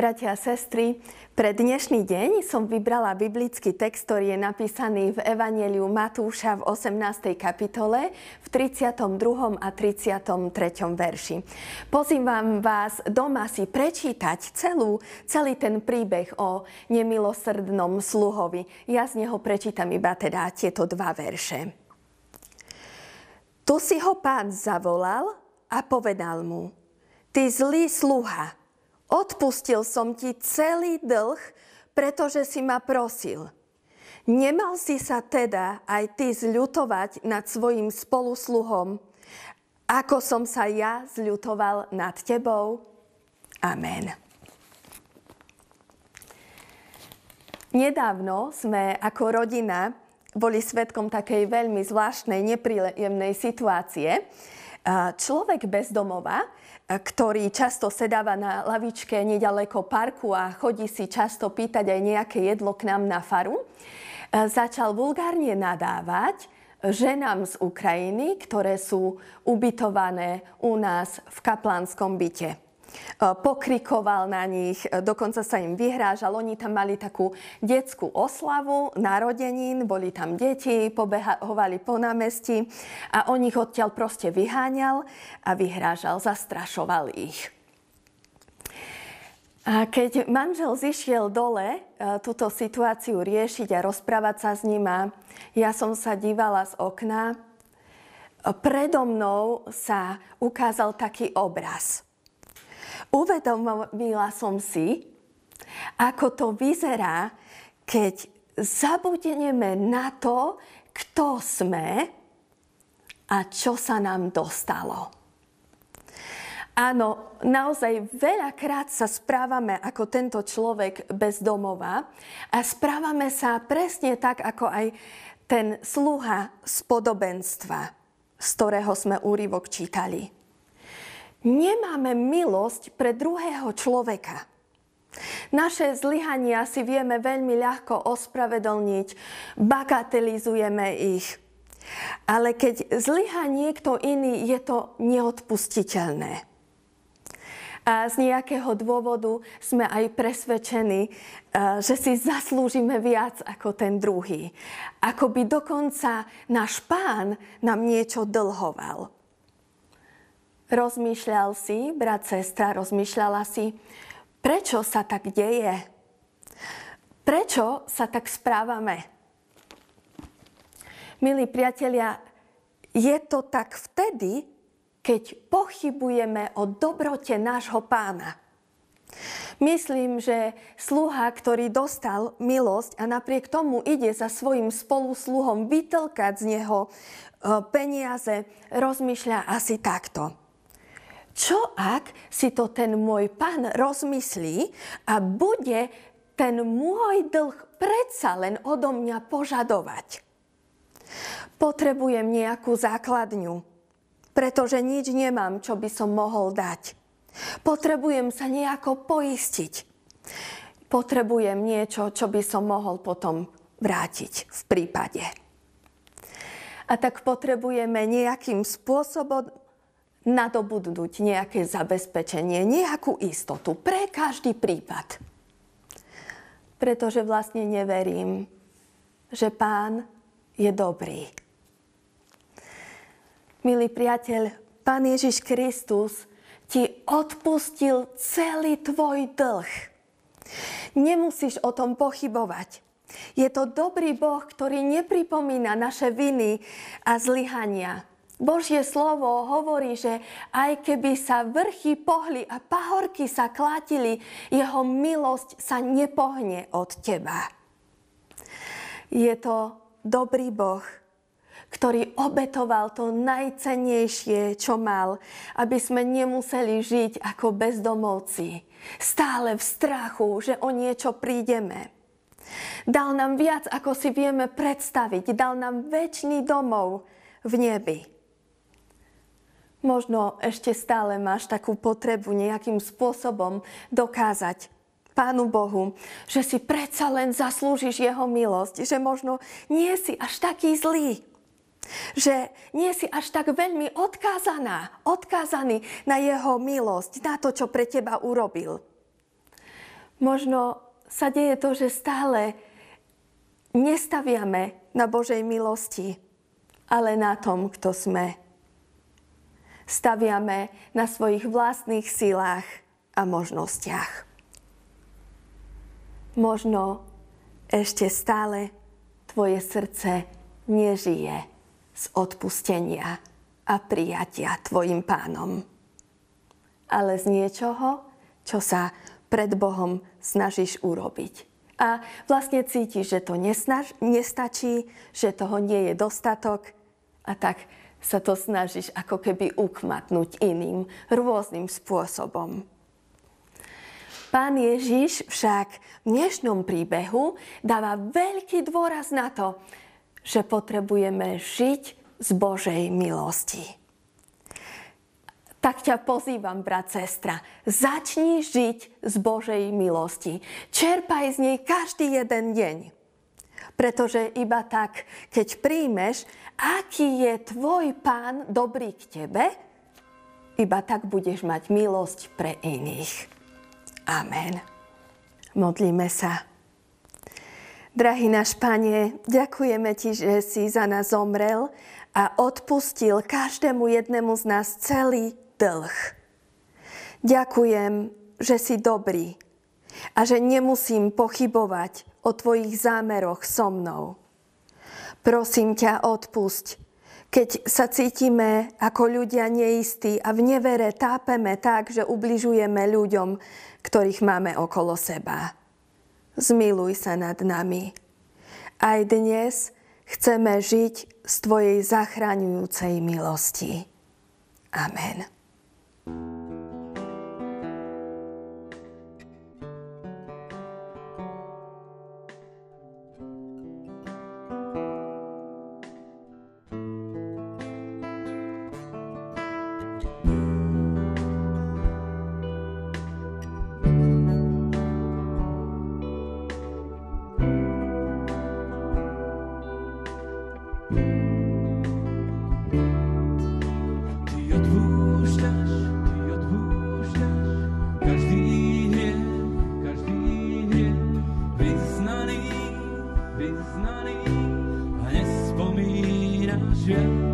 Bratia a sestry, pre dnešný deň som vybrala biblický text, ktorý je napísaný v Evangeliu Matúša v 18. kapitole v 32. a 33. verši. Pozývam vás doma si prečítať celú, celý ten príbeh o nemilosrdnom sluhovi. Ja z neho prečítam iba teda tieto dva verše. Tu si ho pán zavolal a povedal mu, ty zlý sluha, Odpustil som ti celý dlh, pretože si ma prosil. Nemal si sa teda aj ty zľutovať nad svojim spolusluhom, ako som sa ja zľutoval nad tebou? Amen. Nedávno sme ako rodina boli svetkom takej veľmi zvláštnej, nepríjemnej situácie. Človek bez domova ktorý často sedáva na lavičke nedaleko parku a chodí si často pýtať aj nejaké jedlo k nám na faru, začal vulgárne nadávať ženám z Ukrajiny, ktoré sú ubytované u nás v kaplánskom byte. E, pokrikoval na nich, e, dokonca sa im vyhrážal. Oni tam mali takú detskú oslavu narodenín, boli tam deti, pobehovali po námestí a on ich odtiaľ proste vyháňal a vyhrážal, zastrašoval ich. A keď manžel zišiel dole e, túto situáciu riešiť a rozprávať sa s ním, ja som sa dívala z okna, predo mnou sa ukázal taký obraz – Uvedomila som si, ako to vyzerá, keď zabudneme na to, kto sme a čo sa nám dostalo. Áno, naozaj veľakrát sa správame ako tento človek bez domova a správame sa presne tak, ako aj ten sluha z podobenstva, z ktorého sme úryvok čítali nemáme milosť pre druhého človeka. Naše zlyhania si vieme veľmi ľahko ospravedlniť, bagatelizujeme ich. Ale keď zlyha niekto iný, je to neodpustiteľné. A z nejakého dôvodu sme aj presvedčení, že si zaslúžime viac ako ten druhý. Ako by dokonca náš pán nám niečo dlhoval. Rozmýšľal si, brat, sestra, rozmýšľala si, prečo sa tak deje? Prečo sa tak správame? Milí priatelia, je to tak vtedy, keď pochybujeme o dobrote nášho pána. Myslím, že sluha, ktorý dostal milosť a napriek tomu ide za svojim spolusluhom vytlkať z neho eh, peniaze, rozmýšľa asi takto. Čo ak si to ten môj pán rozmyslí a bude ten môj dlh predsa len odo mňa požadovať? Potrebujem nejakú základňu, pretože nič nemám, čo by som mohol dať. Potrebujem sa nejako poistiť. Potrebujem niečo, čo by som mohol potom vrátiť v prípade. A tak potrebujeme nejakým spôsobom nadobudnúť nejaké zabezpečenie, nejakú istotu pre každý prípad. Pretože vlastne neverím, že pán je dobrý. Milý priateľ, pán Ježiš Kristus ti odpustil celý tvoj dlh. Nemusíš o tom pochybovať. Je to dobrý Boh, ktorý nepripomína naše viny a zlyhania Božie slovo hovorí, že aj keby sa vrchy pohli a pahorky sa klátili, jeho milosť sa nepohne od teba. Je to dobrý Boh, ktorý obetoval to najcennejšie, čo mal, aby sme nemuseli žiť ako bezdomovci, stále v strachu, že o niečo prídeme. Dal nám viac, ako si vieme predstaviť. Dal nám väčší domov v nebi. Možno ešte stále máš takú potrebu nejakým spôsobom dokázať Pánu Bohu, že si predsa len zaslúžiš Jeho milosť, že možno nie si až taký zlý, že nie si až tak veľmi odkázaná, odkázaný na Jeho milosť, na to, čo pre teba urobil. Možno sa deje to, že stále nestaviame na Božej milosti, ale na tom, kto sme. Staviame na svojich vlastných silách a možnostiach. Možno ešte stále tvoje srdce nežije z odpustenia a prijatia tvojim pánom, ale z niečoho, čo sa pred Bohom snažíš urobiť. A vlastne cítiš, že to nesnaž, nestačí, že toho nie je dostatok a tak sa to snažíš ako keby ukmatnúť iným rôznym spôsobom. Pán Ježiš však v dnešnom príbehu dáva veľký dôraz na to, že potrebujeme žiť z Božej milosti tak ťa pozývam, brat, sestra. Začni žiť z Božej milosti. Čerpaj z nej každý jeden deň. Pretože iba tak, keď príjmeš, aký je tvoj pán dobrý k tebe, iba tak budeš mať milosť pre iných. Amen. Modlíme sa. Drahý náš Pane, ďakujeme Ti, že si za nás zomrel a odpustil každému jednému z nás celý dlh. Ďakujem, že si dobrý a že nemusím pochybovať o tvojich zámeroch so mnou. Prosím ťa, odpusť, keď sa cítime ako ľudia neistí a v nevere tápeme tak, že ubližujeme ľuďom, ktorých máme okolo seba. Zmiluj sa nad nami. Aj dnes chceme žiť z Tvojej zachraňujúcej milosti. Amen. Christian.